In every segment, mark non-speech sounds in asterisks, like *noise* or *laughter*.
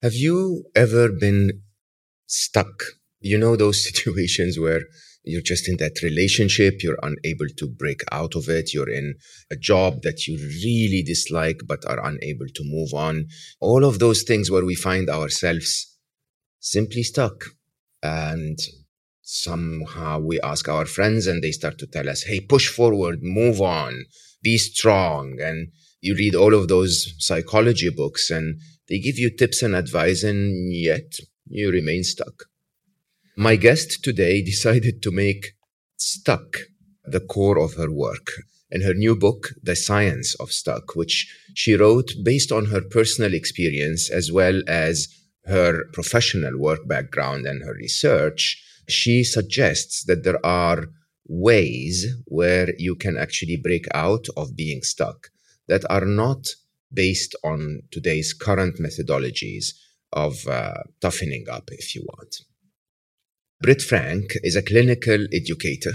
Have you ever been stuck? You know, those *laughs* situations where you're just in that relationship, you're unable to break out of it, you're in a job that you really dislike but are unable to move on. All of those things where we find ourselves simply stuck. And somehow we ask our friends and they start to tell us, hey, push forward, move on, be strong. And you read all of those psychology books and they give you tips and advice, and yet you remain stuck. My guest today decided to make stuck the core of her work in her new book, The Science of Stuck, which she wrote based on her personal experience as well as her professional work background and her research. She suggests that there are ways where you can actually break out of being stuck that are not based on today's current methodologies of uh, toughening up, if you want. Britt Frank is a clinical educator.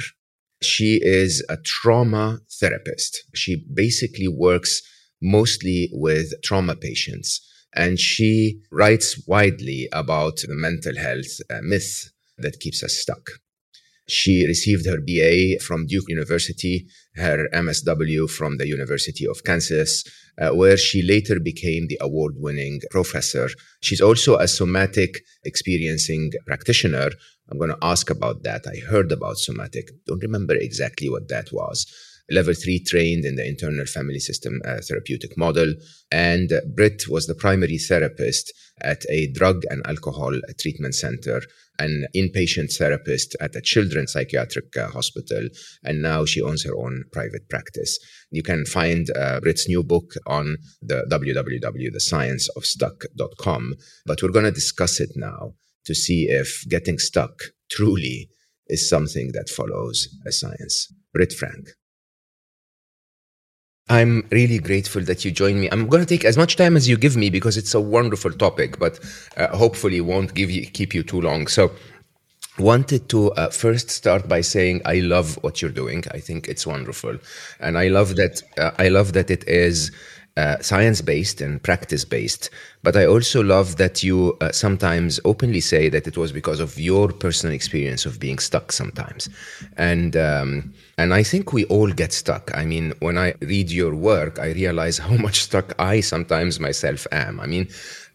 She is a trauma therapist. She basically works mostly with trauma patients and she writes widely about the mental health uh, myth that keeps us stuck. She received her BA from Duke University, her MSW from the University of Kansas, uh, where she later became the award winning professor. She's also a somatic experiencing practitioner. I'm going to ask about that. I heard about somatic, don't remember exactly what that was. Level three trained in the internal family system uh, therapeutic model. And Britt was the primary therapist at a drug and alcohol treatment center an inpatient therapist at a children's psychiatric uh, hospital, and now she owns her own private practice. You can find uh, Britt's new book on the www.thescienceofstuck.com, but we're going to discuss it now to see if getting stuck truly is something that follows a science. Britt Frank. I'm really grateful that you joined me. I'm going to take as much time as you give me because it's a wonderful topic, but uh, hopefully won't give you keep you too long. So, wanted to uh, first start by saying I love what you're doing. I think it's wonderful, and I love that. Uh, I love that it is uh, science based and practice based. But I also love that you uh, sometimes openly say that it was because of your personal experience of being stuck sometimes. And, um, and I think we all get stuck. I mean, when I read your work, I realize *laughs* how much stuck I sometimes myself am. I mean,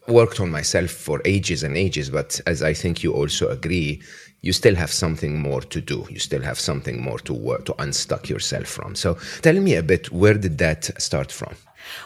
worked on myself for ages and ages, but as I think you also agree, you still have something more to do. You still have something more to work to unstuck yourself from. So tell me a bit, where did that start from?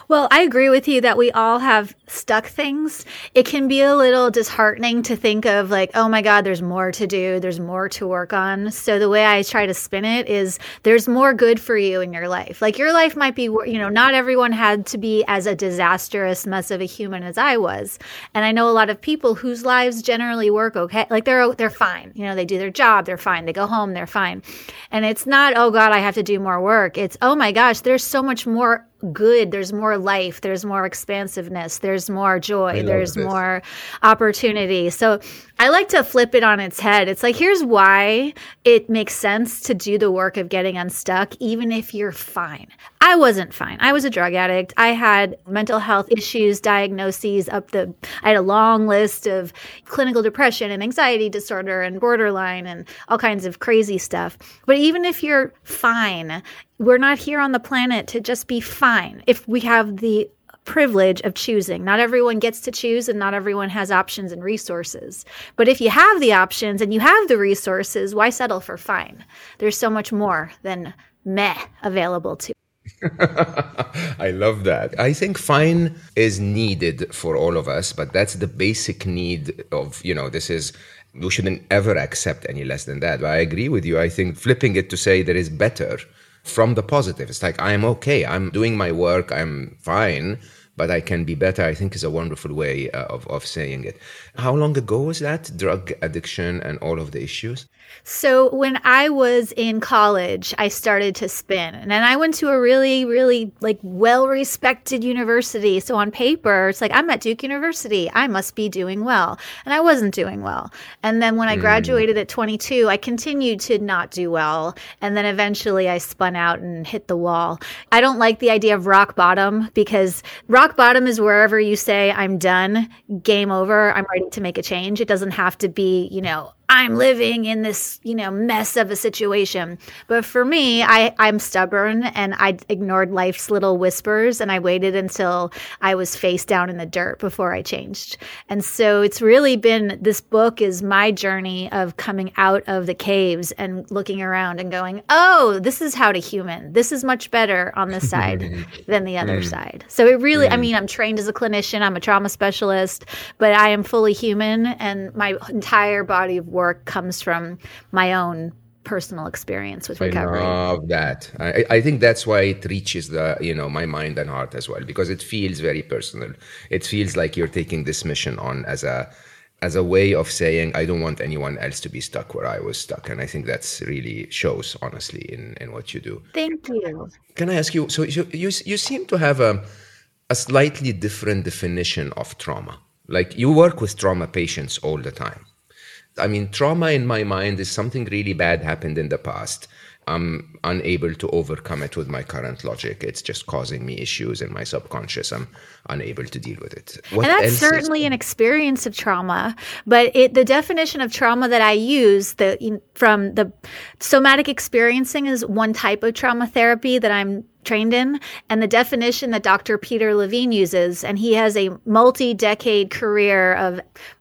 Well, I agree with you that we all have stuck things. It can be a little disheartening to think of like, oh my God, there's more to do, there's more to work on. So the way I try to spin it is there's more good for you in your life. Like your life might be, you know, not everyone had to be as a disastrous mess of a human as I was. And I know a lot of people whose lives generally work okay. Like they're they're fine. You know, they do their job, they're fine. They go home, they're fine. And it's not, oh God, I have to do more work. It's, oh my gosh, there's so much more good. There's more life. There's more expansiveness. There's more joy. There's this. more opportunity. So i like to flip it on its head. It's like here's why it makes sense to do the work of getting unstuck even if you're fine i wasn't fine i was a drug addict i had mental health issues diagnoses up the i had a long list of clinical depression and anxiety disorder and borderline and all kinds of crazy stuff but even if you're fine we're not here on the planet to just be fine if we have the privilege of choosing. Not everyone gets to choose and not everyone has options and resources. But if you have the options and you have the resources, why settle for fine? There's so much more than meh available to. *laughs* I love that. I think fine is needed for all of us, but that's the basic need of, you know, this is we shouldn't ever accept any less than that. But I agree with you. I think flipping it to say there is better from the positive. It's like, I'm okay. I'm doing my work. I'm fine. but I can be better, I think is a wonderful way uh, of, of saying it. How long ago was that? Drug addiction and all of the issues? So when I was in college, I started to spin and I went to a really, really like well respected university. So on paper, it's like, I'm at Duke University. I must be doing well. And I wasn't doing well. And then when I hmm. graduated at 22, I continued to not do well. And then eventually I spun out and hit the wall. I don't like the idea of rock bottom because rock bottom is wherever you say, I'm done, game over, I'm ready to make a change. It doesn't have to be, you know, I'm living in this, you know, mess of a situation. But for me, I, I'm stubborn and I ignored life's little whispers and I waited until I was face down in the dirt before I changed. And so it's really been this book is my journey of coming out of the caves and looking around and going, oh, this is how to human. This is much better on this *laughs* side than the other mm. side. So it really, I mm. mean, I'm trained as a clinician, I'm a trauma specialist, but I am fully human and my entire body of work comes from my own personal experience with recovery. I love that. I, I think that's why it reaches the you know my mind and heart as well because it feels very personal. It feels like you're taking this mission on as a as a way of saying I don't want anyone else to be stuck where I was stuck, and I think that's really shows honestly in in what you do. Thank you. Can I ask you? So you you, you seem to have a a slightly different definition of trauma. Like you work with trauma patients all the time I mean, trauma in my mind is something really bad happened in the past. I'm unable to overcome it with my current logic. It's just causing me issues in my subconscious. I'm unable to deal with it. What and that's certainly is- an experience of trauma. But it, the definition of trauma that I use the, from the somatic experiencing is one type of trauma therapy that I'm trained in and the definition that Dr. Peter Levine uses and he has a multi-decade career of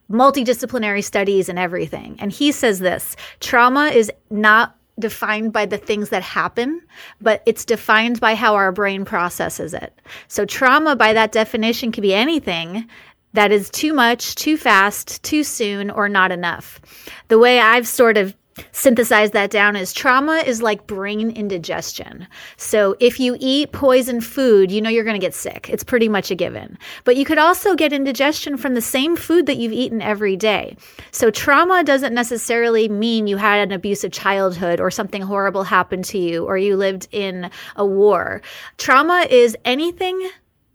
multidisciplinary studies and everything. And he says this trauma is not defined by the things that happen, but it's defined by how our brain processes it. So, trauma, by that definition, can be anything that is too much, too fast, too soon, or not enough. The way I've sort of synthesize that down as trauma is like brain indigestion. So if you eat poison food, you know you're going to get sick. It's pretty much a given. But you could also get indigestion from the same food that you've eaten every day. So trauma doesn't necessarily mean you had an abusive childhood or something horrible happened to you or you lived in a war. Trauma is anything,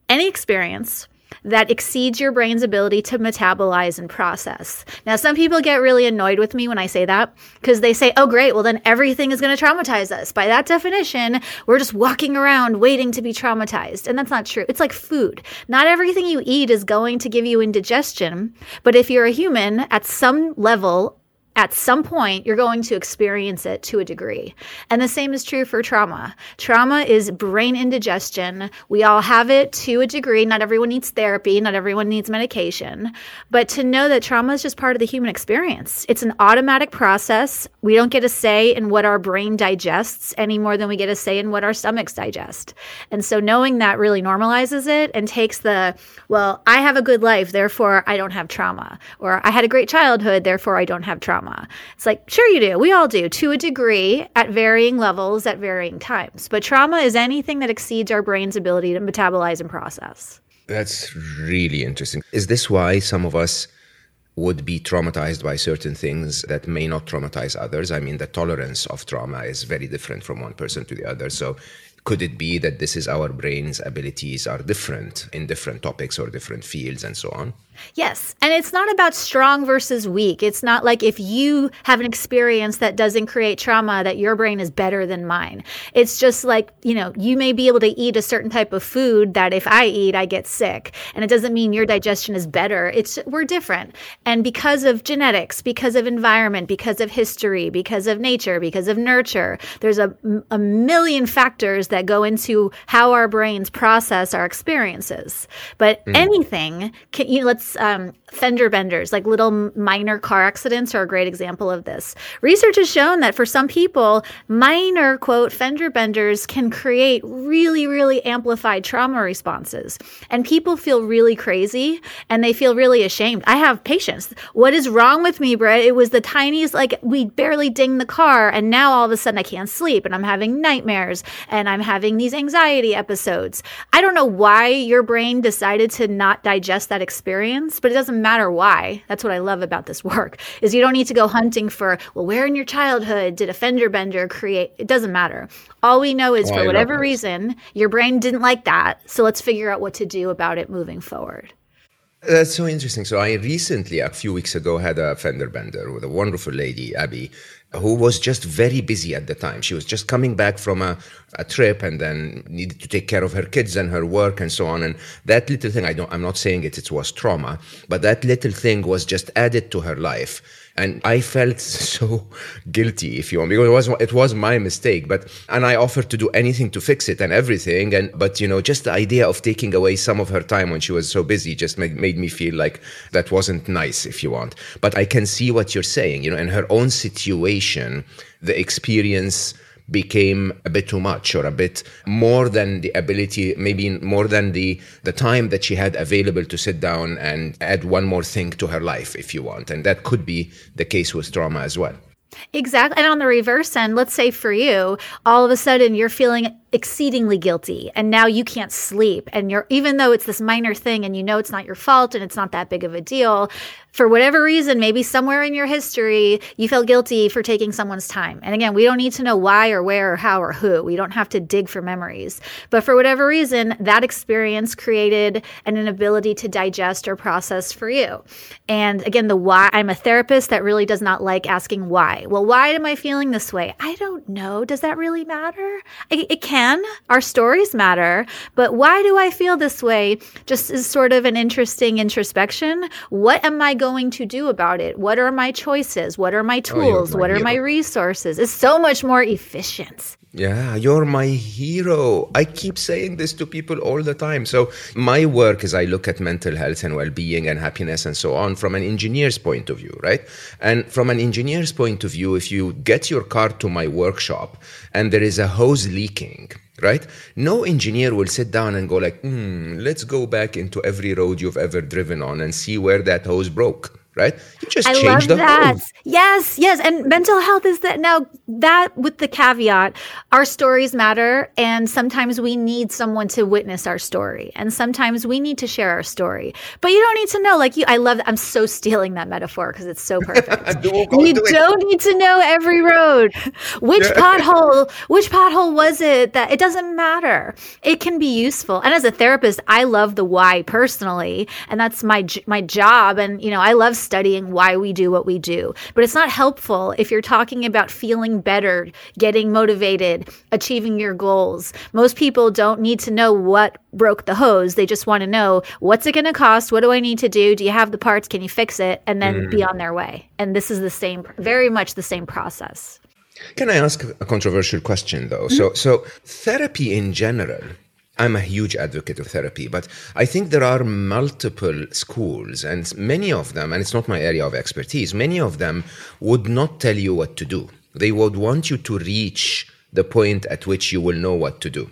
any experience that exceeds your brain's ability to metabolize and process. Now, some people get really annoyed with me when I say that because they say, oh, great, well, then everything is going to traumatize us. By that definition, we're just walking around waiting to be traumatized. And that's not true. It's like food. Not everything you eat is going to give you indigestion, but if you're a human, at some level, at some point, you're going to experience it to a degree. And the same is true for trauma. Trauma is brain indigestion. We all have it to a degree. Not everyone needs therapy, not everyone needs medication. But to know that trauma is just part of the human experience, it's an automatic process. We don't get a say in what our brain digests any more than we get a say in what our stomachs digest. And so knowing that really normalizes it and takes the, well, I have a good life, therefore I don't have trauma. Or I had a great childhood, therefore I don't have trauma trauma. It's like, sure, you do. We all do to a degree at varying levels at varying times. But trauma is anything that exceeds our brain's ability to metabolize and process. That's really interesting. Is this why some of us would be traumatized by certain things that may not traumatize others? I mean, the tolerance of trauma is very different from one person to the other. So could it be that this is our brain's abilities are different in different topics or different fields and so on? Yes. And it's not about strong versus weak. It's not like if you have an experience that doesn't create trauma, that your brain is better than mine. It's just like, you know, you may be able to eat a certain type of food that if I eat, I get sick. And it doesn't mean your digestion is better. It's, we're different. And because of genetics, because of environment, because of history, because of nature, because of nurture, there's a, a million factors that go into how our brains process our experiences. But mm. anything can, you know, let's um, fender benders, like little minor car accidents, are a great example of this. Research has shown that for some people, minor, quote, fender benders can create really, really amplified trauma responses. And people feel really crazy and they feel really ashamed. I have patients. What is wrong with me, Brett? It was the tiniest, like, we barely dinged the car, and now all of a sudden I can't sleep and I'm having nightmares and I'm having these anxiety episodes. I don't know why your brain decided to not digest that experience, but it doesn't matter why. That's what I love about this work is you don't need to go hunting for, well, where in your childhood did a fender bender create? It doesn't matter. All we know is oh, for whatever reason, your brain didn't like that. So let's figure out what to do about it moving forward. That's so interesting. So I recently, a few weeks ago, had a fender bender with a wonderful lady, Abby, who was just very busy at the time. She was just coming back from a, a trip and then needed to take care of her kids and her work and so on. And that little thing, I don't, I'm not saying it, it was trauma, but that little thing was just added to her life and I felt *laughs* so guilty, if you want, because it was it was my mistake. But and I offered to do anything to fix it and everything. And but you know, just the idea of taking away some of her time when she was so busy just made, made me feel like that wasn't nice, if you want. But I can see what you're saying. You know, in her own situation, the experience became a bit too much or a bit more than the ability maybe more than the the time that she had available to sit down and add one more thing to her life if you want and that could be the case with trauma as well Exactly. And on the reverse end, let's say for you, all of a sudden you're feeling exceedingly guilty and now you can't sleep and you're even though it's this minor thing and you know it's not your fault and it's not that big of a deal for whatever reason maybe somewhere in your history you felt guilty for taking someone's time. And again we don't need to know why or where or how or who. We don't have to dig for memories. But for whatever reason that experience created an inability to digest or process for you. And again the why i'm a therapist that really does not like asking why. Well why am i feeling this way? I don't know. Does that really matter? It, it can can. Our stories matter. But why do I feel this way? Just as sort of an interesting introspection. What am I going to do about it? What are my choices? What are my oh, tools? Oh, what are my resources? It's so much more efficient. Yeah, you're my hero. I keep saying this to people all the time. So, my work is I look at mental health and well being and happiness and so on from an engineer's point of view, right? And from an engineer's point of view, if you get your car to my workshop and there is a hose leaking, right? No engineer will sit down and go like, hmm, let's go back into every road you've ever driven on and see where that hose broke right? You just I change love the that. Yes, yes. And mental health is that now that with the caveat, our stories matter and sometimes we need someone to witness our story and sometimes we need to share our story. But you don't need to know like you I love that. I'm so stealing that metaphor because it's so *laughs* perfect. you do not need to know every road. Which pothole, which pothole was it that it doesn't matter. It can be useful. And as a therapist, I love the why personally, and that's my my job and you know, I love studying why we do what we do. But it's not helpful if you're talking about feeling better, getting motivated, achieving your goals. Most people don't need to know what broke the hose. They just want to know what's it going to cost? What do I need to do? Do you have the parts? Can you fix it? And then mm. be on their way. And this is the same, very much the same process. Can I ask a controversial question though? Mm-hmm. So, so therapy in general I'm a huge advocate of therapy, but I think there are multiple schools, and many of them, and it's not my area of expertise, many of them would not tell you what to do. They would want you to reach the point at which you will know what to do.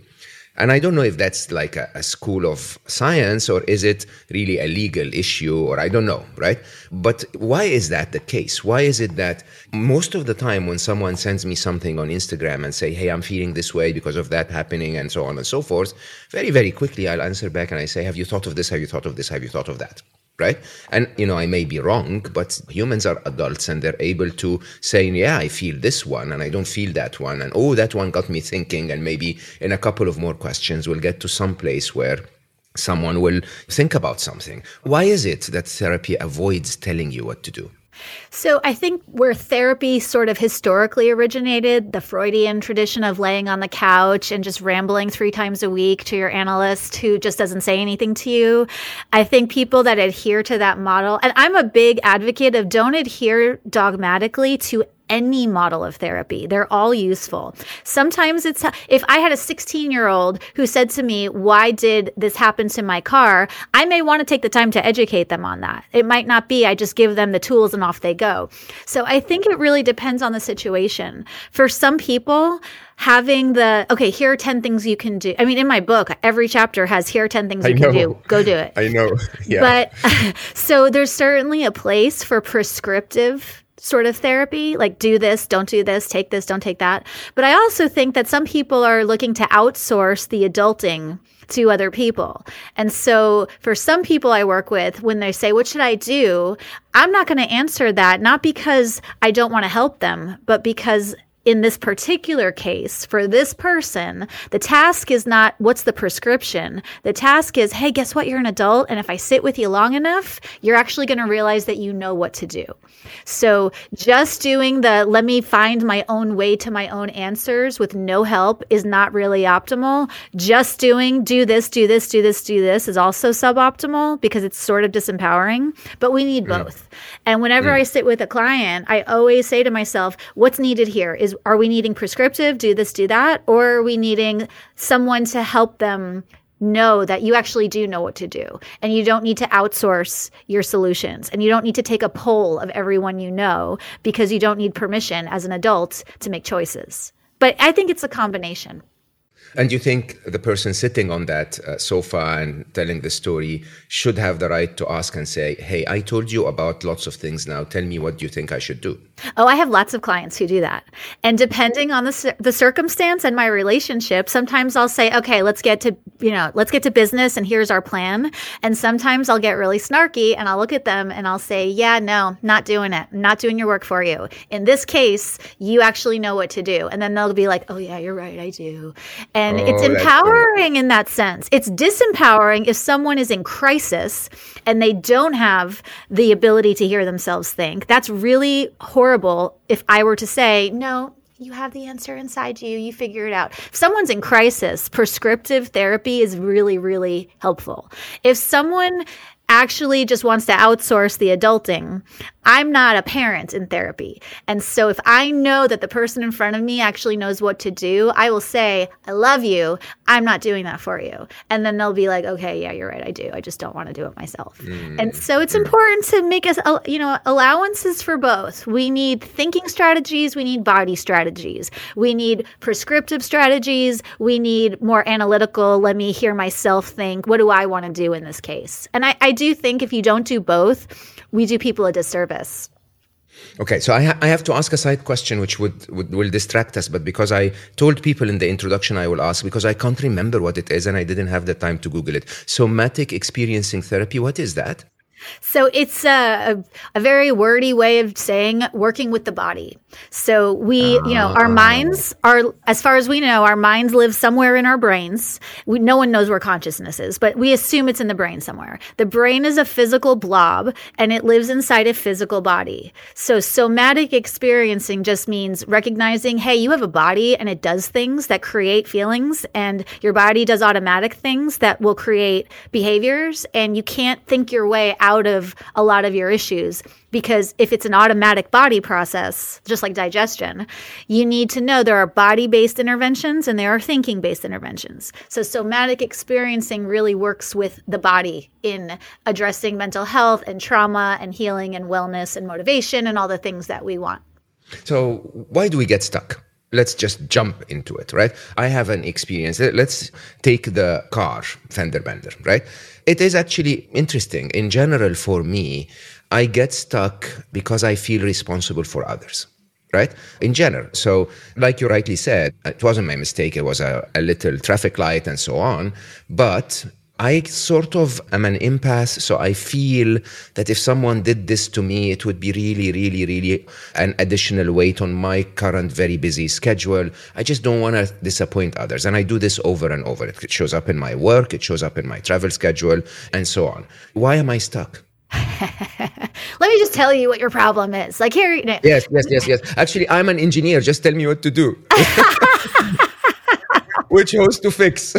And I don't know if that's like a, a, school of science or is it really a legal issue or I don't know, right? But why is that the case? Why is it that most of the time when someone sends me something on Instagram and say, hey, I'm feeling this way because of that happening and so on and so forth, very, very quickly I'll answer back and I say, have you thought of this? Have you thought of this? Have you thought of that? Right? And you know, I may be wrong, but humans are adults and they're able to say, yeah, I feel this one and I don't feel that one, and oh, that one got me thinking, and maybe in a couple of more questions we'll get to some place where someone will think about something. Why is it that therapy avoids telling you what to do? So I think where therapy sort of historically originated, the Freudian tradition of laying on the couch and just rambling three times a week to your analyst who just doesn't say anything to you. I think people that adhere to that model, and I'm a big advocate of don't adhere dogmatically to any model of therapy. They're all useful. Sometimes it's if I had a 16 year old who said to me, Why did this happen to my car? I may want to take the time to educate them on that. It might not be I just give them the tools and off they go. So I think it really depends on the situation. For some people, having the okay here are 10 things you can do i mean in my book every chapter has here are 10 things you can do go do it i know *laughs* yeah but *laughs* so there's certainly a place for prescriptive sort of therapy, like do this, don't do this, take this, don't take that. But I also think that some people are looking to outsource the adulting to other people. And so for some people I work with, when they say, What should I do? I'm not going to answer that, not because I don't want to help them, but because in this particular case, for this person, the task is not what's the prescription. The task is, hey, guess what? You're an adult. And if I sit with you long enough, you're actually going to realize that you know what to do. So just doing the let me find my own way to my own answers with no help is not really optimal. Just doing do this, do this, do this, do this is also suboptimal because it's sort of disempowering. But we need mm. both. And whenever mm. I sit with a client, I always say to myself, what's needed here is are we needing prescriptive, do this, do that? Or are we needing someone to help them know that you actually do know what to do and you don't need to outsource your solutions and you don't need to take a poll of everyone you know because you don't need permission as an adult to make choices. But I think it's a combination. And you think the person sitting on that uh, sofa and telling the story should have the right to ask and say, Hey, I told you about lots of things now. Tell me what you think I should do. Oh, I have lots of clients who do that. And depending on the, the circumstance and my relationship, sometimes I'll say, okay, let's get to, you know, let's get to business and here's our plan. And sometimes I'll get really snarky and I'll look at them and I'll say, yeah, no, not doing it. not doing your work for you. In this case, you actually know what to do. And then they'll be like, oh, yeah, you're right. I do. And oh, it's empowering in that sense. It's disempowering if someone is in crisis and they don't have the ability to hear themselves think. That's really horrible if I were to say, no, you have the answer inside you. You figure it out. If someone's in crisis, prescriptive therapy is really, really helpful. If someone actually just wants to outsource the adulting, I'm not a parent in therapy. And so if I know that the person in front of me actually knows what to do, I will say, I love you. I'm not doing that for you. And then they'll be like, okay, yeah, you're right. I do. I just don't want to do it myself. Mm. And so it's important to make us, you know, allowances for both. We need thinking strategies. We need body strategies. We need prescriptive strategies. We need more analytical. Let me hear myself think. What do I want to do in this case? And I, I do think if you don't do both, we do people a disservice. Okay, so I, ha- I have to ask a side question which would, would will distract us, but because I told people in the introduction I will ask because I can't remember what it is and I didn't have the time to Google it. Somatic experiencing therapy, what is that? So it's a, a, very wordy way of saying working with the body. So we, you know, our uh-huh. minds are, as far as we know, our minds live somewhere in our brains. We, no one knows where consciousness is, but we assume it's in the brain somewhere. The brain is a physical blob and it lives inside a physical body. So somatic experiencing just means recognizing, hey, you have a body and it does things that create feelings and your body does automatic things that will create behaviors and you can't think your way out of a lot of your issues because if it's an automatic body process, just like digestion, you need to know there are body based interventions and there are thinking based interventions. So, somatic experiencing really works with the body in addressing mental health and trauma and healing and wellness and motivation and all the things that we want. So, why do we get stuck? Let's just jump into it, right? I have an experience. Let's take the car fender bender, right? It is actually interesting. In general, for me, I get stuck because I feel responsible for others right? In general. So, like you rightly said, it wasn't my mistake. It was a, a, little traffic light and so on. But I sort of am an impasse. So I feel that if someone did this to me, it would be really, really, really an additional weight on my current very busy schedule. I just don't want to disappoint others. And I do this over and over. It shows up in my work, it shows up in my travel schedule, and so on. Why am I stuck? *laughs* Let me just tell you what your problem is. Like here. Yes, yes, yes, yes. Actually, I'm an engineer. Just tell me what to do. *laughs* *laughs* which host to fix.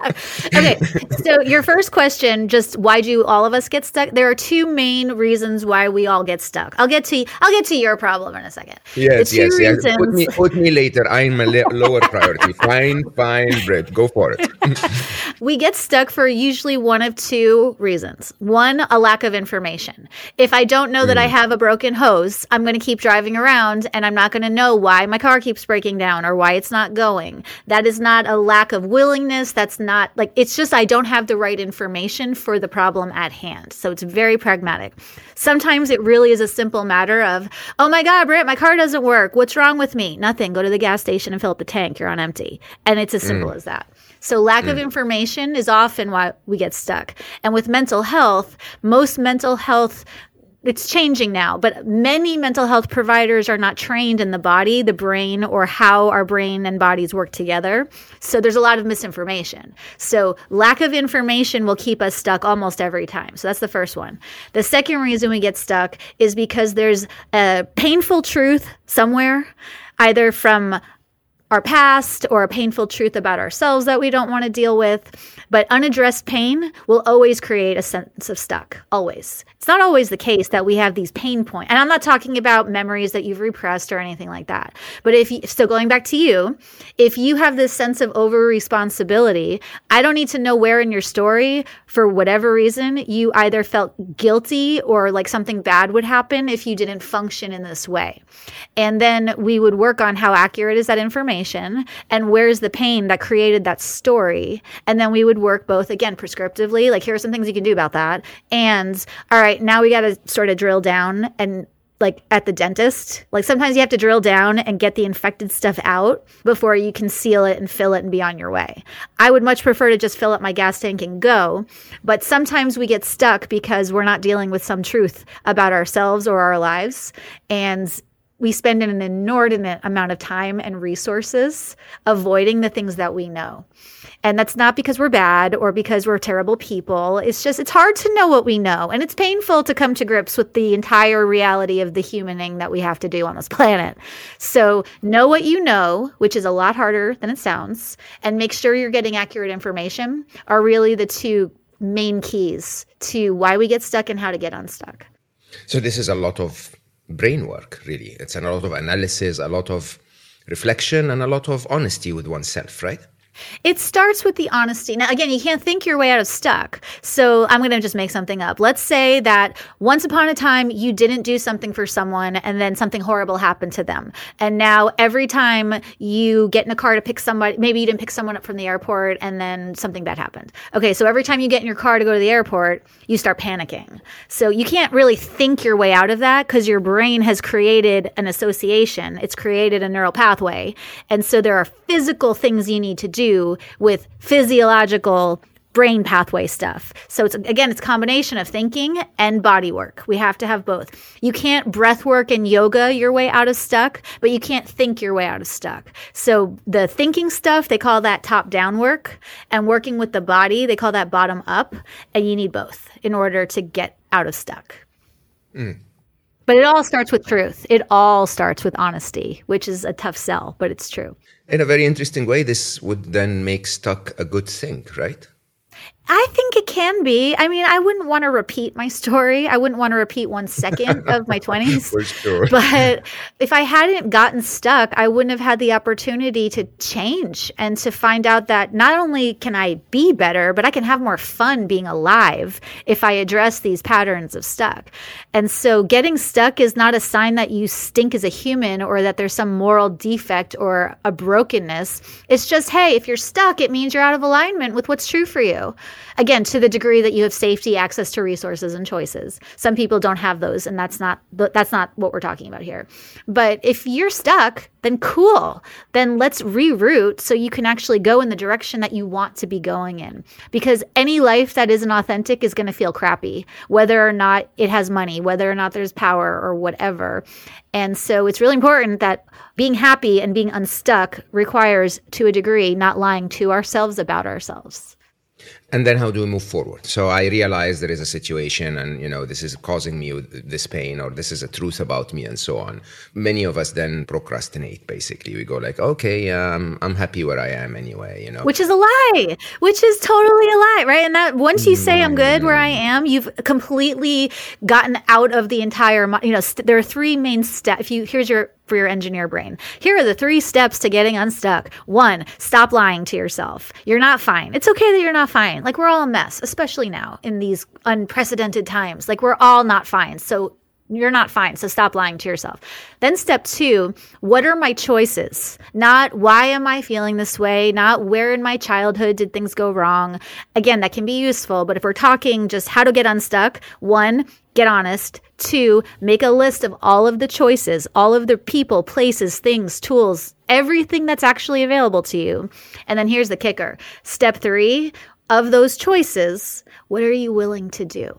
*laughs* okay, so your first question, just why do all of us get stuck? There are two main reasons why we all get stuck. I'll get to I'll get to your problem in a second. Yes, yes, reasons... yes. Put me, put me later. I'm a le- lower priority. fine, fine, Britt. Go for it. *laughs* we get stuck for usually one of two reasons. One, a lack of information. If I don't know that mm. I have a broken hose, I'm going to keep driving around and I'm not going to know why my car keeps breaking down or why it's not going. That is not not a lack of willingness. That's not like it's just I don't have the right information for the problem at hand. So it's very pragmatic. Sometimes it really is a simple matter of, oh my God, Britt, my car doesn't work. What's wrong with me? Nothing. Go to the gas station and fill up the tank. You're on empty. And it's as simple mm. as that. So lack mm. of information is often why we get stuck. And with mental health, most mental health it's changing now, but many mental health providers are not trained in the body, the brain, or how our brain and bodies work together. So there's a lot of misinformation. So lack of information will keep us stuck almost every time. So that's the first one. The second reason we get stuck is because there's a painful truth somewhere, either from our past or a painful truth about ourselves that we don't want to deal with. But unaddressed pain will always create a sense of stuck, always. It's not always the case that we have these pain points. And I'm not talking about memories that you've repressed or anything like that. But if you, so going back to you, if you have this sense of over responsibility, I don't need to know where in your story, for whatever reason, you either felt guilty or like something bad would happen if you didn't function in this way. And then we would work on how accurate is that information and where's the pain that created that story. And then we would work both again prescriptively, like here are some things you can do about that. And all right, now we got to sort of drill down and like at the dentist. Like sometimes you have to drill down and get the infected stuff out before you can seal it and fill it and be on your way. I would much prefer to just fill up my gas tank and go, but sometimes we get stuck because we're not dealing with some truth about ourselves or our lives. And we spend an inordinate amount of time and resources avoiding the things that we know. And that's not because we're bad or because we're terrible people. It's just, it's hard to know what we know. And it's painful to come to grips with the entire reality of the humaning that we have to do on this planet. So know what you know, which is a lot harder than it sounds, and make sure you're getting accurate information are really the two main keys to why we get stuck and how to get unstuck. So this is a lot of brain work, really. It's a lot of analysis, a lot of reflection, and a lot of honesty with oneself, right? It starts with the honesty. Now, again, you can't think your way out of stuck. So I'm going to just make something up. Let's say that once upon a time you didn't do something for someone and then something horrible happened to them. And now every time you get in a car to pick somebody, maybe you didn't pick someone up from the airport and then something bad happened. Okay, so every time you get in your car to go to the airport, you start panicking. So you can't really think your way out of that because your brain has created an association, it's created a neural pathway. And so there are physical things you need to do with physiological brain pathway stuff. So it's again, it's combination of thinking and body work. We have to have both. You can't breath work and yoga your way out of stuck, but you can't think your way out of stuck. So the thinking stuff, they call that top down work, and working with the body, they call that bottom up, and you need both in order to get out of stuck. Mm. But it all starts with truth. It all starts with honesty, which is a tough sell, but it's true. In a very interesting way, this would then make stuck a good thing, right? I think it can be. I mean, I wouldn't want to repeat my story. I wouldn't want to repeat one second *laughs* of my 20s. For sure. But if I hadn't gotten stuck, I wouldn't have had the opportunity to change and to find out that not only can I be better, but I can have more fun being alive if I address these patterns of stuck. And so getting stuck is not a sign that you stink as a human or that there's some moral defect or a brokenness. It's just, hey, if you're stuck, it means you're out of alignment with what's true for you. Again, to the degree that you have safety, access to resources and choices. Some people don't have those and that's not that's not what we're talking about here. But if you're stuck, then cool. Then let's reroute so you can actually go in the direction that you want to be going in. Because any life that isn't authentic is going to feel crappy, whether or not it has money, whether or not there's power or whatever. And so it's really important that being happy and being unstuck requires, to a degree, not lying to ourselves about ourselves and then how do we move forward so i realize there is a situation and you know this is causing me this pain or this is a truth about me and so on many of us then procrastinate basically we go like okay um, i'm happy where i am anyway you know which is a lie which is totally a lie right and that once you say i'm good where i am you've completely gotten out of the entire you know st- there are three main steps if you here's your for your engineer brain. Here are the three steps to getting unstuck. One, stop lying to yourself. You're not fine. It's okay that you're not fine. Like we're all a mess, especially now in these unprecedented times. Like we're all not fine. So you're not fine. So stop lying to yourself. Then step two, what are my choices? Not why am I feeling this way? Not where in my childhood did things go wrong? Again, that can be useful, but if we're talking just how to get unstuck, one, get honest. Two, make a list of all of the choices, all of the people, places, things, tools, everything that's actually available to you. And then here's the kicker. Step three, of those choices, what are you willing to do?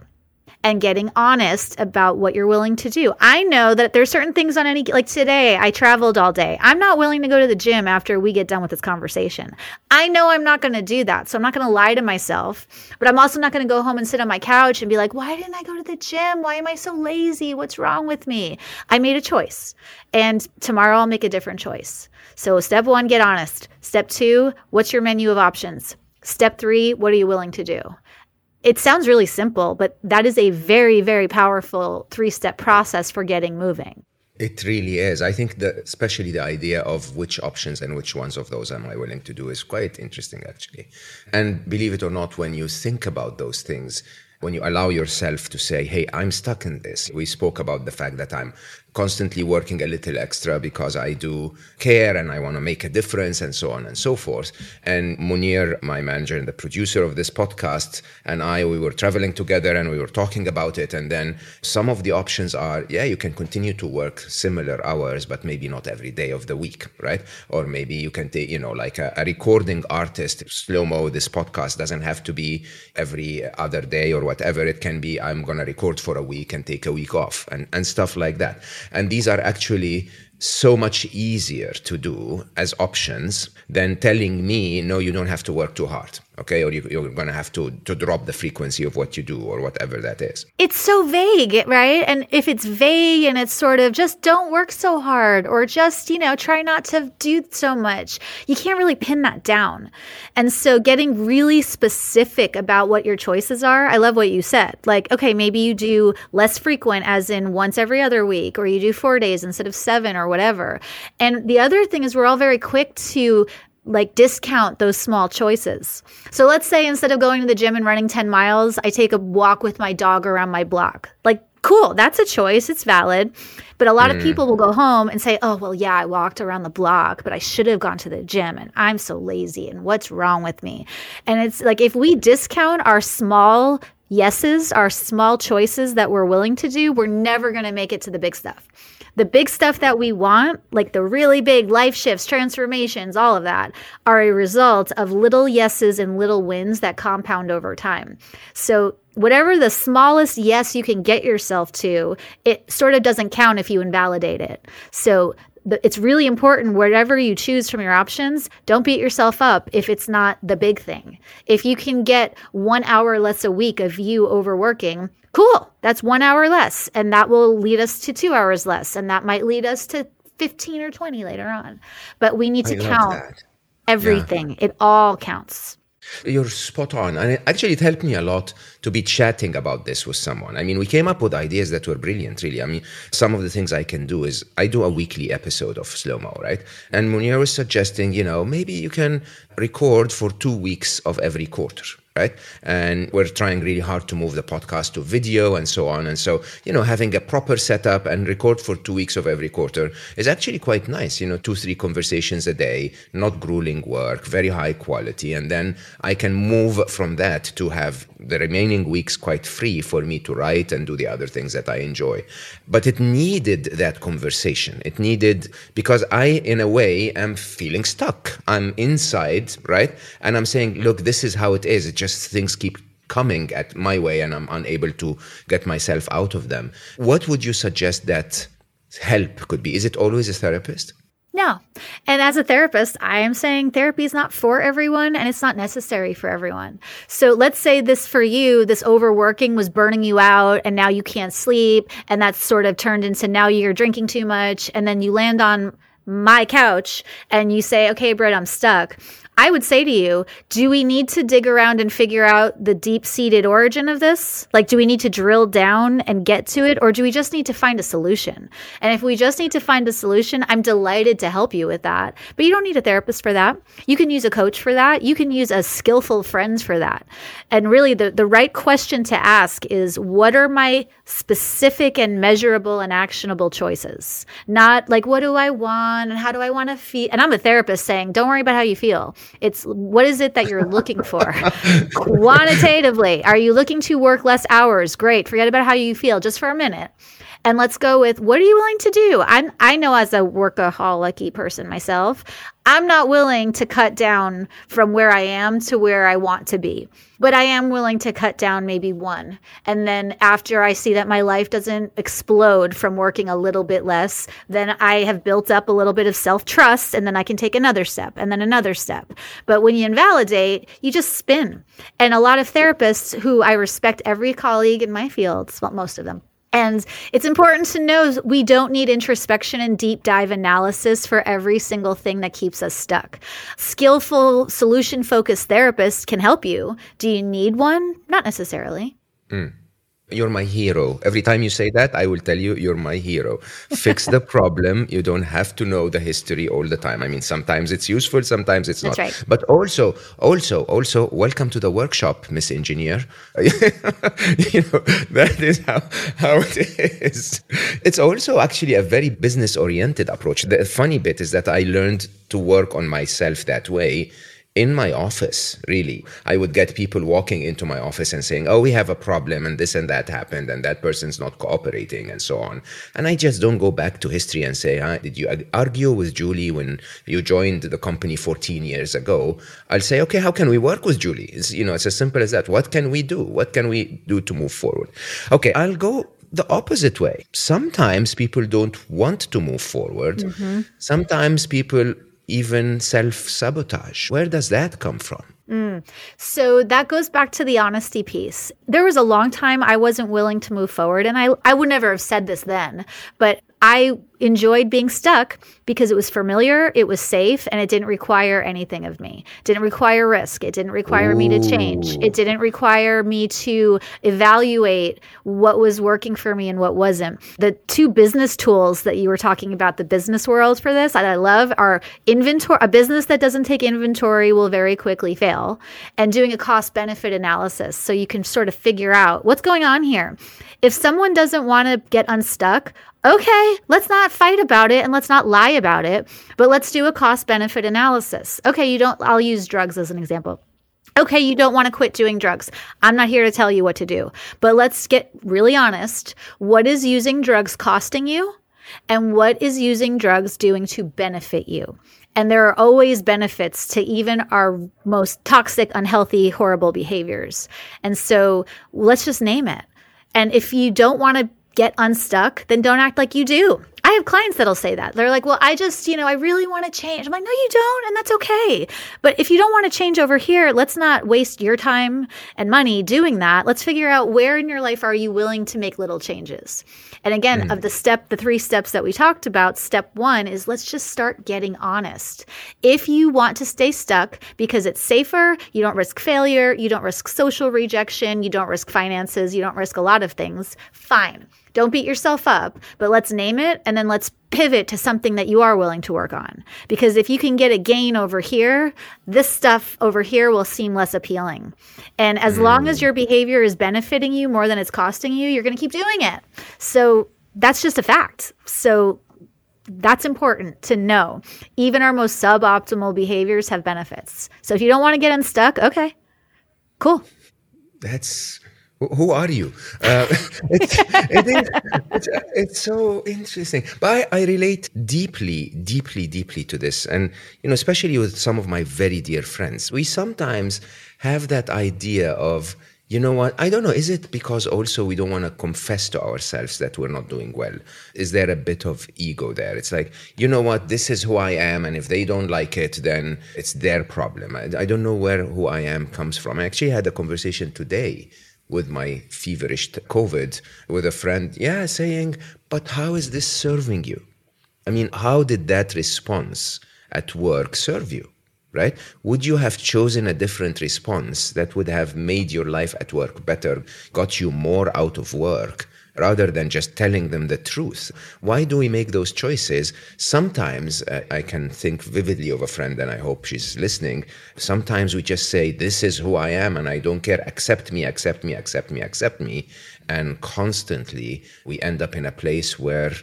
and getting honest about what you're willing to do. I know that there's certain things on any, like today, I traveled all day. I'm not willing to go to the gym after we get done with this conversation. I know I'm not going to do that. So I'm not going to lie to myself, but I'm also not going to go home and sit on my couch and be like, why didn't I go to the gym? Why am I so lazy? What's wrong with me? I made a choice. And tomorrow I'll make a different choice. So step one, get honest. Step two, what's your menu of options? Step three, what are you willing to do? it sounds really simple, but that is a very, very powerful three step process for getting moving. It really is. I think that especially the idea of which options and which ones of those am I willing to do is quite interesting, actually. And believe it or not, when you think about those things, when you allow yourself to say, Hey, I'm stuck in this. We spoke about the fact that I'm constantly working a little extra because I do care and I want to make a difference and so on and so forth. And Munir, my manager and the producer of this podcast, and I, we were traveling together and we were talking about it. And then some of the options are, yeah, you can continue to work similar hours, but maybe not every day of the week, right? Or maybe you can take, you know, like a, a recording artist, slow mo, this podcast doesn't have to be every other day or whatever. It can be, I'm going to record for a week and take a week off and, and stuff like that. And these are actually so much easier to do as options than telling me, no, you don't have to work too hard okay or you, are going to have to to drop the frequency of what you do or whatever that is. It's so vague right? And if it's vague and it's sort of just don't work so hard or just you know try not to do so much you can't really pin that down. And so getting really specific about what your choices are i love what you said. Like okay maybe you do less frequent as in once every other week or you do 4 days instead of 7 or whatever. And the other thing is we're all very quick to like discount those small choices. So let's say instead of going to the gym and running 10 miles, I take a walk with my dog around my block. Like, cool, that's a choice, it's valid. But a lot mm. of people will go home and say, oh, well, yeah, I walked around the block, but I should have gone to the gym and I'm so lazy and what's wrong with me? And it's like if we discount our small yeses, our small choices that we're willing to do, we're never going to make it to the big stuff the big stuff that we want, like the really big life shifts, transformations, all of that, are a result of little yeses and little wins that compound over time. So, whatever the smallest yes you can get yourself to, it sort of doesn't count if you invalidate it. So, it's really important whatever you choose from your options don't beat yourself up if it's not the big thing. If you can get one hour less a week of you overworking cool. That's one hour less and that will lead us to two hours less and that might lead us to 15 or 20 later on. But we need to count everything yeah. it all counts you're spot on. And actually, it helped me a lot to be chatting about this with someone. I mean, we came up with ideas that were brilliant, really. I mean, some of the things I can do is I do a weekly episode of Slow Mo, right? And Munir was suggesting, you know, maybe you can record for two weeks of every quarter right? And we're trying really hard to move the podcast to video and so on. And so, you know, having a proper setup and record for two weeks of every quarter is actually quite nice. You know, two, three conversations a day, not grueling work, very high quality. And then I can move from that to have the remaining weeks quite free for me to write and do the other things that I enjoy. But it needed that conversation. It needed, because I, in a way, am feeling stuck. I'm inside, right? And I'm saying, look, this is how it is. It just things keep coming at my way and I'm unable to get myself out of them. What would you suggest that help could be? Is it always a therapist? No. And as a therapist, I am saying therapy is not for everyone and it's not necessary for everyone. So let's say this for you, this overworking was burning you out and now you can't sleep. And that's sort of turned into now you're drinking too much. And then you land on my couch and you say, okay, Britt, I'm stuck. I would say to you, do we need to dig around and figure out the deep seated origin of this? Like, do we need to drill down and get to it, or do we just need to find a solution? And if we just need to find a solution, I'm delighted to help you with that. But you don't need a therapist for that. You can use a coach for that. You can use a skillful friends for that. And really, the, the right question to ask is what are my specific and measurable and actionable choices? Not like, what do I want and how do I want to feel? And I'm a therapist saying, don't worry about how you feel. It's what is it that you're looking for? Quantitatively, are you looking to work less hours? Great. Forget about how you feel just for a minute. And let's go with what are you willing to do? I'm I know as a workaholic person myself, I'm not willing to cut down from where I am to where I want to be. But I am willing to cut down maybe one. And then after I see that my life doesn't explode from working a little bit less, then I have built up a little bit of self trust and then I can take another step and then another step. But when you invalidate, you just spin. And a lot of therapists who I respect every colleague in my field, well, most of them, and it's important to know we don't need introspection and deep dive analysis for every single thing that keeps us stuck. Skillful, solution focused therapists can help you. Do you need one? Not necessarily. Mm. You're my hero. Every time you say that, I will tell you, you're my hero. Fix the problem. *laughs* You don't have to know the history all the time. I mean, sometimes it's useful, sometimes it's That's not. Right. But also, also, also, welcome to the workshop, Miss Engineer. *laughs* you know, that is how, how it is. It's also actually a very business oriented approach. The funny bit is that I learned to work on myself that way in my office, really. I would get people walking into my office and saying, Oh, we have a problem, and this and that happened, and that person's not cooperating, and so on. And I just don't go back to history and say, huh, Did you argue with Julie when you joined the company 14 years ago? I'll say, Okay, how can we work with Julie? It's, you know, it's as simple as that. What can we do? What can we do to move forward? Okay, I'll go the opposite way. Sometimes people don't want to move forward. Mm-hmm. Sometimes people even self sabotage. Where does that come from? Mm. So that goes back to the honesty piece. There was a long time I wasn't willing to move forward, and I, I would never have said this then, but I enjoyed being stuck because it was familiar, it was safe, and it didn't require anything of me. It didn't require risk. It didn't require Ooh. me to change. It didn't require me to evaluate what was working for me and what wasn't. The two business tools that you were talking about, the business world for this, that I love are inventory. A business that doesn't take inventory will very quickly fail, and doing a cost benefit analysis so you can sort of figure out what's going on here. If someone doesn't want to get unstuck, okay, let's not fight about it and let's not lie about it, but let's do a cost benefit analysis. Okay, you don't, I'll use drugs as an example. Okay, you don't want to quit doing drugs. I'm not here to tell you what to do, but let's get really honest. What is using drugs costing you? And what is using drugs doing to benefit you? And there are always benefits to even our most toxic, unhealthy, horrible behaviors. And so let's just name it. And if you don't want to get unstuck, then don't act like you do. I have clients that'll say that. They're like, well, I just, you know, I really want to change. I'm like, no, you don't. And that's okay. But if you don't want to change over here, let's not waste your time and money doing that. Let's figure out where in your life are you willing to make little changes. And again, mm. of the step, the three steps that we talked about, step one is let's just start getting honest. If you want to stay stuck because it's safer, you don't risk failure, you don't risk social rejection, you don't risk finances, you don't risk a lot of things, fine. Don't beat yourself up, but let's name it and then let's pivot to something that you are willing to work on. Because if you can get a gain over here, this stuff over here will seem less appealing. And as mm. long as your behavior is benefiting you more than it's costing you, you're going to keep doing it. So that's just a fact. So that's important to know. Even our most suboptimal behaviors have benefits. So if you don't want to get unstuck, okay, cool. That's who are you? Uh, *laughs* it's, it is, it's, it's, so interesting. But I, I, relate deeply, deeply, deeply to this. And, you know, especially with some of my very dear friends, we sometimes have that idea of, you know what? I don't know. Is it because also we don't want to confess to ourselves that we're not doing well? Is there a bit of ego there? It's like, you know what? This is who I am. And if they don't like it, then it's their problem. I, I don't know where who I am comes from. I actually had a conversation today with my feverish COVID with a friend, yeah, saying, but how is this serving you? I mean, how did that response at work serve you? right? Would you have chosen a different response that would have made your life at work better, got you more out of work? Rather than just telling them the truth. Why do we make those choices? Sometimes uh, I can think vividly of a friend, and I hope she's listening. Sometimes we just say, This is who I am, and I don't care. Accept me, accept me, accept me, accept me. And constantly we end up in a place where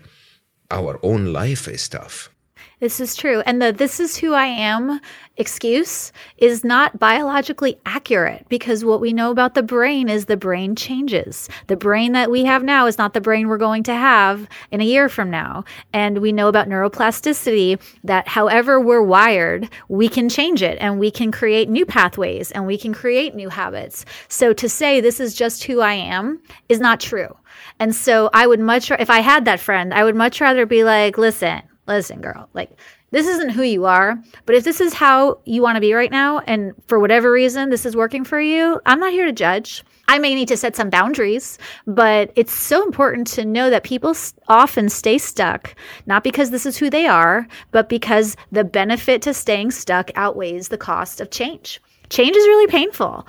our own life is tough. This is true. And the this is who I am excuse is not biologically accurate because what we know about the brain is the brain changes. The brain that we have now is not the brain we're going to have in a year from now. And we know about neuroplasticity that however we're wired, we can change it and we can create new pathways and we can create new habits. So to say this is just who I am is not true. And so I would much, if I had that friend, I would much rather be like, listen, listen, girl, like this isn't who you are, but if this is how you want to be right now, and for whatever reason this is working for you, I'm not here to judge. I may need to set some boundaries, but it's so important to know that people often stay stuck, not because this is who they are, but because the benefit to staying stuck outweighs the cost of change. Change is really painful.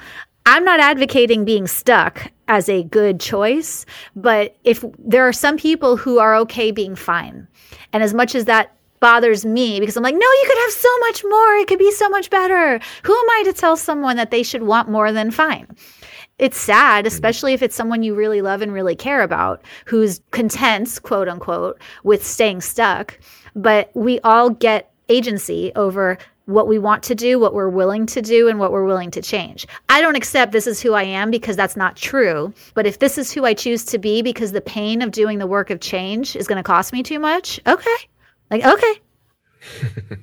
I'm not advocating being stuck as a good choice, but if there are some people who are okay being fine, and as much as that bothers me because I'm like, no, you could have so much more. It could be so much better. Who am I to tell someone that they should want more than fine? It's sad, mm-hmm. especially if it's someone you really love and really care about who's content, quote unquote, with staying stuck. But we all get agency over what we want to do, what we're willing to do, and what we're willing to change. I don't accept this is who I am because that's not true. But if this is who I choose to be because the pain of doing the work of change is going to cost me too much, okay. Like, okay. *laughs*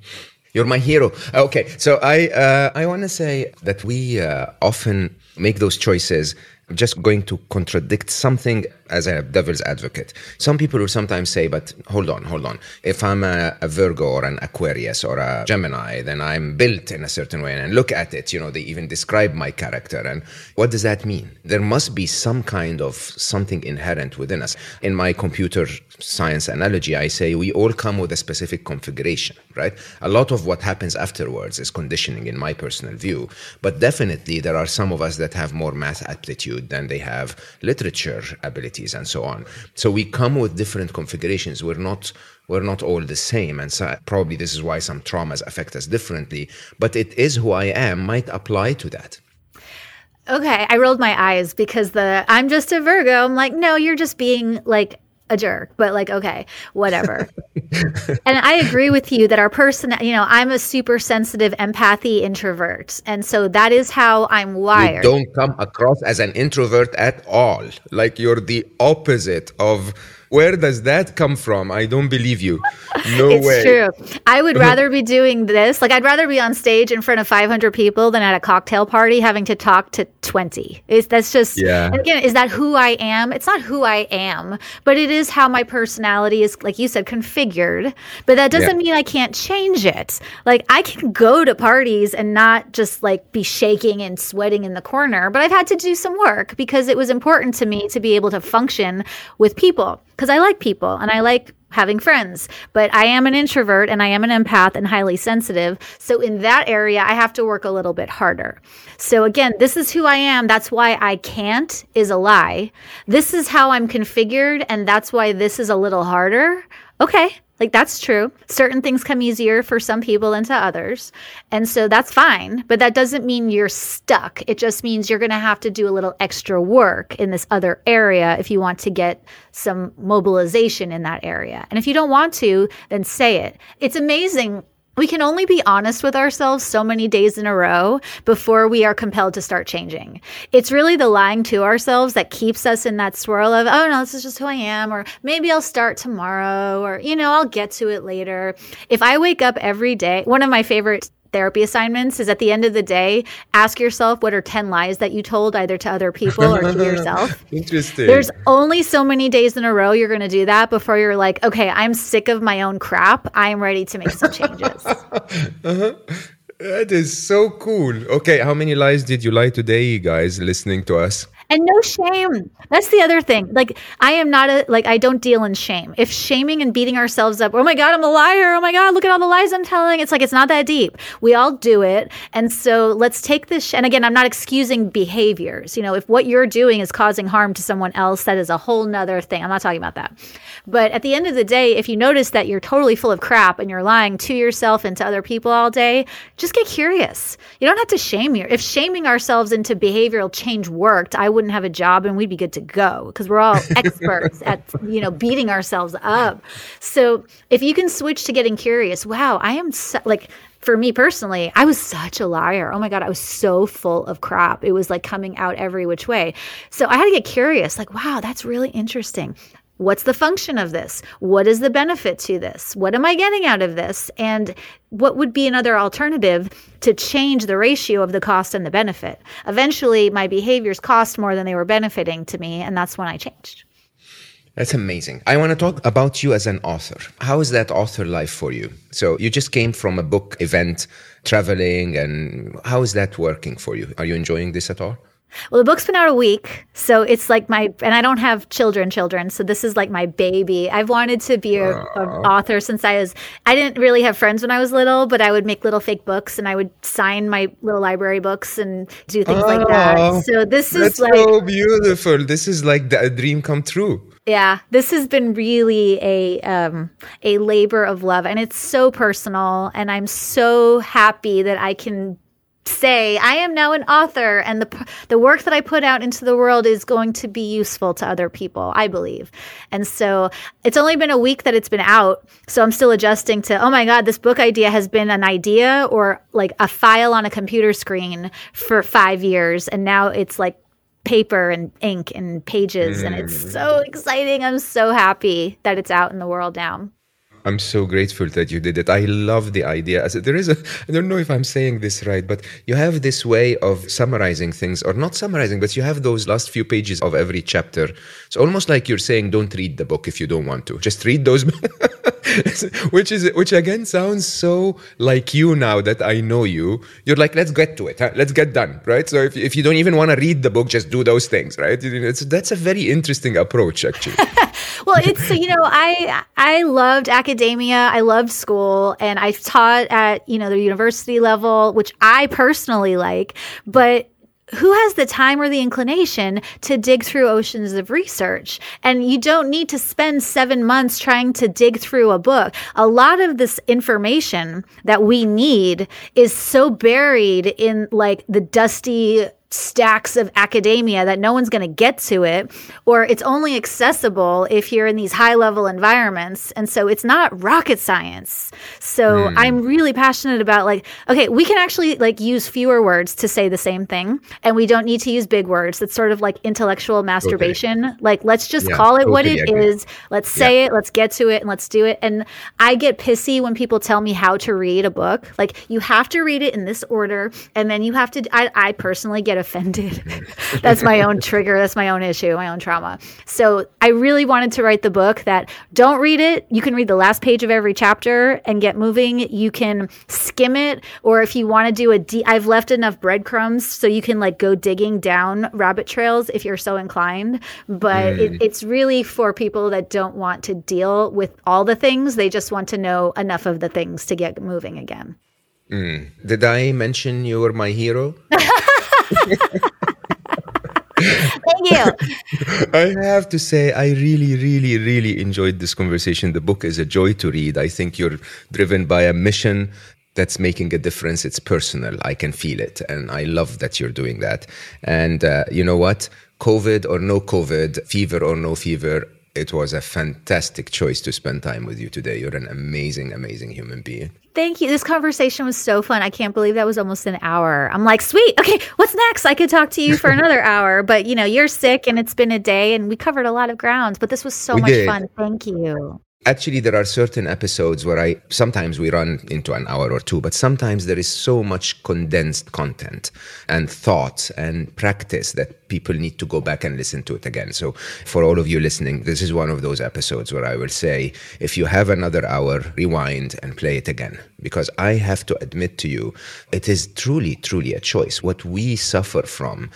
You're my hero. Okay, so I uh, I want to say that we uh, often make those choices just going to contradict something as a devil's advocate. Some people will sometimes say, but hold on, hold on. If I'm a, a, Virgo or an Aquarius or a Gemini, then I'm built in a certain way. And look at it, you know, they even describe my character. And what does that mean? There must be some kind of something inherent within us. In my computer science analogy, I say we all come with a specific configuration, right? A lot of what happens afterwards is conditioning, in my personal view. But definitely, there are some of us that have more math aptitude than they have literature abilities and so on. So we come with different configurations. We're not we're not all the same, and so probably this is why some traumas affect us differently. But it is who I am might apply to that. Okay, I rolled my eyes because the I'm just a Virgo. I'm like, no, you're just being like a jerk, but like, okay, whatever. *laughs* and I agree with you that our person, you know, I'm a super sensitive empathy introvert. And so that is how I'm wired. You don't come across as an introvert at all. Like you're the opposite of where does that come from? I don't believe you. No it's way. It's true. I would *laughs* rather be doing this. Like, I'd rather be on stage in front of 500 people than at a cocktail party having to talk to 20. Is that's just, yeah. Again, is that who I am? It's not who I am, but it is how my personality is, like you said, configured. But that doesn't yeah. mean I can't change it. Like, I can go to parties and not just like be shaking and sweating in the corner, but I've had to do some work because it was important to me to be able to function with people because I like people and I like having friends. But I am an introvert and I am an empath and highly sensitive. So in that area, I have to work a little bit harder. So again, this is who I am. That's why I can't is a lie. This is how I'm configured. And that's why this is a little harder. Okay. Like that's true. Certain things come easier for some people than to others. And so that's fine, but that doesn't mean you're stuck. It just means you're going to have to do a little extra work in this other area if you want to get some mobilization in that area. And if you don't want to, then say it. It's amazing we can only be honest with ourselves so many days in a row before we are compelled to start changing. It's really the lying to ourselves that keeps us in that swirl of, oh no, this is just who I am, or maybe I'll start tomorrow, or, you know, I'll get to it later. If I wake up every day, one of my favorite therapy assignments is at the end of the day, ask yourself what are 10 lies that you told either to other people or to *laughs* yourself. Interesting. There's only so many days in a row you're going to do that before you're like, okay, I'm sick of my own crap. I'm ready to make some changes. *laughs* uh-huh. That is so cool. Okay, how many lies did you lie today, you guys, listening to us? And no shame. That's the other thing. Like I am not a like I don't deal in shame. If shaming and beating ourselves up, oh my god, I'm a liar. Oh my god, look at all the lies I'm telling. It's like it's not that deep. We all do it, and so let's take this. Sh- and again, I'm not excusing behaviors. You know, if what you're doing is causing harm to someone else, that is a whole nother thing. I'm not talking about that. But at the end of the day, if you notice that you're totally full of crap and you're lying to yourself and to other people all day, just get curious. You don't have to shame you. If shaming ourselves into behavioral change worked, I wouldn't have a job and we'd be good to go because we're all *laughs* experts at, you know, beating ourselves up. So if you can switch to getting curious, wow, I am so, like, for me personally, I was such a liar. Oh my God, I was so full of crap. It was like coming out every which way. So I had to get curious like, wow, that's really interesting. What's the function of this? What is the benefit to this? What am I getting out of this? And what would be another alternative to change the ratio of the cost and the benefit? Eventually, my behaviors cost more than they were benefiting to me, and that's when I changed. That's amazing. I want to talk about you as an author. How is that author life for you? So, you just came from a book event, traveling, and how is that working for you? Are you enjoying this at all? Well, the book's been out a week, so it's like my and I don't have children, children, so this is like my baby. I've wanted to be an author since I was. I didn't really have friends when I was little, but I would make little fake books and I would sign my little library books and do things like that. So this is like so beautiful. This is like the, a dream come true. Yeah, this has been really a um, a labor of love, and it's so personal. And I'm so happy that I can say I am now an author and the the work that I put out into the world is going to be useful to other people I believe. And so it's only been a week that it's been out so I'm still adjusting to oh my god this book idea has been an idea or like a file on a computer screen for 5 years and now it's like paper and ink and pages mm. and it's so mm. exciting. I'm so happy that it's out in the world now. I'm so grateful that you did it. I love the idea. There is a, I don't know if I'm saying this right, but you have this way of summarizing things, or not summarizing, but you have those last few pages of every chapter. It's almost like you're saying, don't read the book if you don't want to. Just read those, *laughs* which is which again sounds so like you now that I know you. You're like, let's get to it. Huh? Let's get done, right? So if if you don't even want to read the book, just do those things, right? It's, that's a very interesting approach, actually. *laughs* well, it's you know, I I loved academia. I loved school, and I've taught at you know the university level, which I personally like. But who has the time or the inclination to dig through oceans of research? And you don't need to spend seven months trying to dig through a book. A lot of this information that we need is so buried in like the dusty stacks of academia that no one's going to get to it, or it's only accessible if you're in these high level environments. And so it's not rocket science. So mm. I'm really passionate about like, okay, we can actually like use fewer words to say the same thing, and we don't need to use big words. It's sort of like intellectual masturbation. Okay. Like, let's just yeah, call it totally what it is. Let's say yeah. it, let's get to it, and let's do it. And I get pissy when people tell me how to read a book. Like, you have to read it in this order, and then you have to, I, I personally get offended. *laughs* That's my own trigger. That's my own issue, my own trauma. So I really wanted to write the book that don't read it. You can read the last page of every chapter and get moving. You can skim it, or if you want to do a deep, I've left enough breadcrumbs so you can like go digging down rabbit trails if you're so inclined. But mm. it, it's really for people that don't want to deal with all the things. They just want to know enough of the things to get moving again. Mm. Did I mention you were my hero? *laughs* Thank you. I have to say, I really, really, really enjoyed this conversation. The book is a joy to read. I think you're driven by a mission that's making a difference. It's personal. I can feel it. And I love that you're doing that. And uh, you know what? COVID or no COVID, fever or no fever, it was a fantastic choice to spend time with you today. You're an amazing, amazing human being. Thank you. This conversation was so fun. I can't believe that was almost an hour. I'm like, sweet. Okay, what's next? I could talk to you for *laughs* another hour, but you know, you're sick and it's been a day and we covered a lot of grounds, but this was so we much did. fun. Thank you actually there are certain episodes where i sometimes we run into an hour or two but sometimes there is so much condensed content and thought and practice that people need to go back and listen to it again. So for all of you listening this is one of those episodes where i will say if you have another hour rewind and play it again. Because i have to admit to you it is truly truly a choice. What we suffer from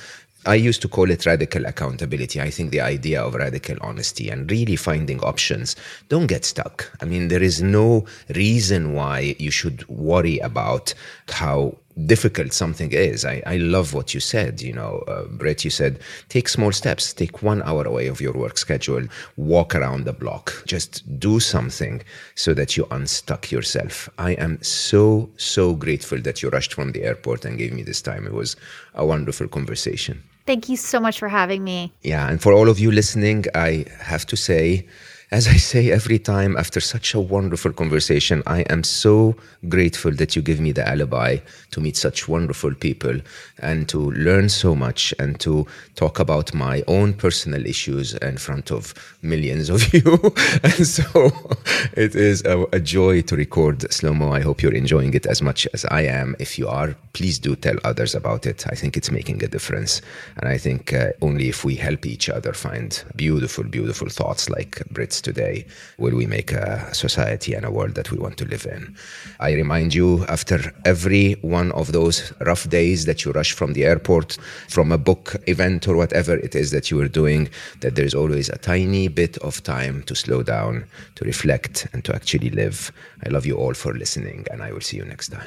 I used to call it radical accountability. I think the idea of radical honesty and really finding options. Don't get stuck. I mean, there is no reason why you should worry about how difficult something is. I, I love what you said. You know, uh, Britt, you said take small steps, take one hour away of your work schedule, walk around the block, just do something so that you unstuck yourself. I am so, so grateful that you rushed from the airport and gave me this time. It was a wonderful conversation. Thank you so much for having me. Yeah. And for all of you listening, I have to say, as I say every time after such a wonderful conversation, I am so grateful that you give me the alibi to meet such wonderful people and to learn so much and to talk about my own personal issues in front of millions of *laughs* you. and so it is a, a joy to record Slo Mo. I hope you're enjoying it as much as I am. If you are, please do tell others about it. I think it's making a difference. And I think uh, only if we help each other find beautiful, beautiful thoughts like Britt's today will we make a society and a world that we want to live in. I remind you after every one of those rough days that you rush from the airport, from a book event or whatever it is that you are doing, that there's always a tiny bit of time to slow down, to reflect, and to actually live. I love you all for listening, and I will see you next time.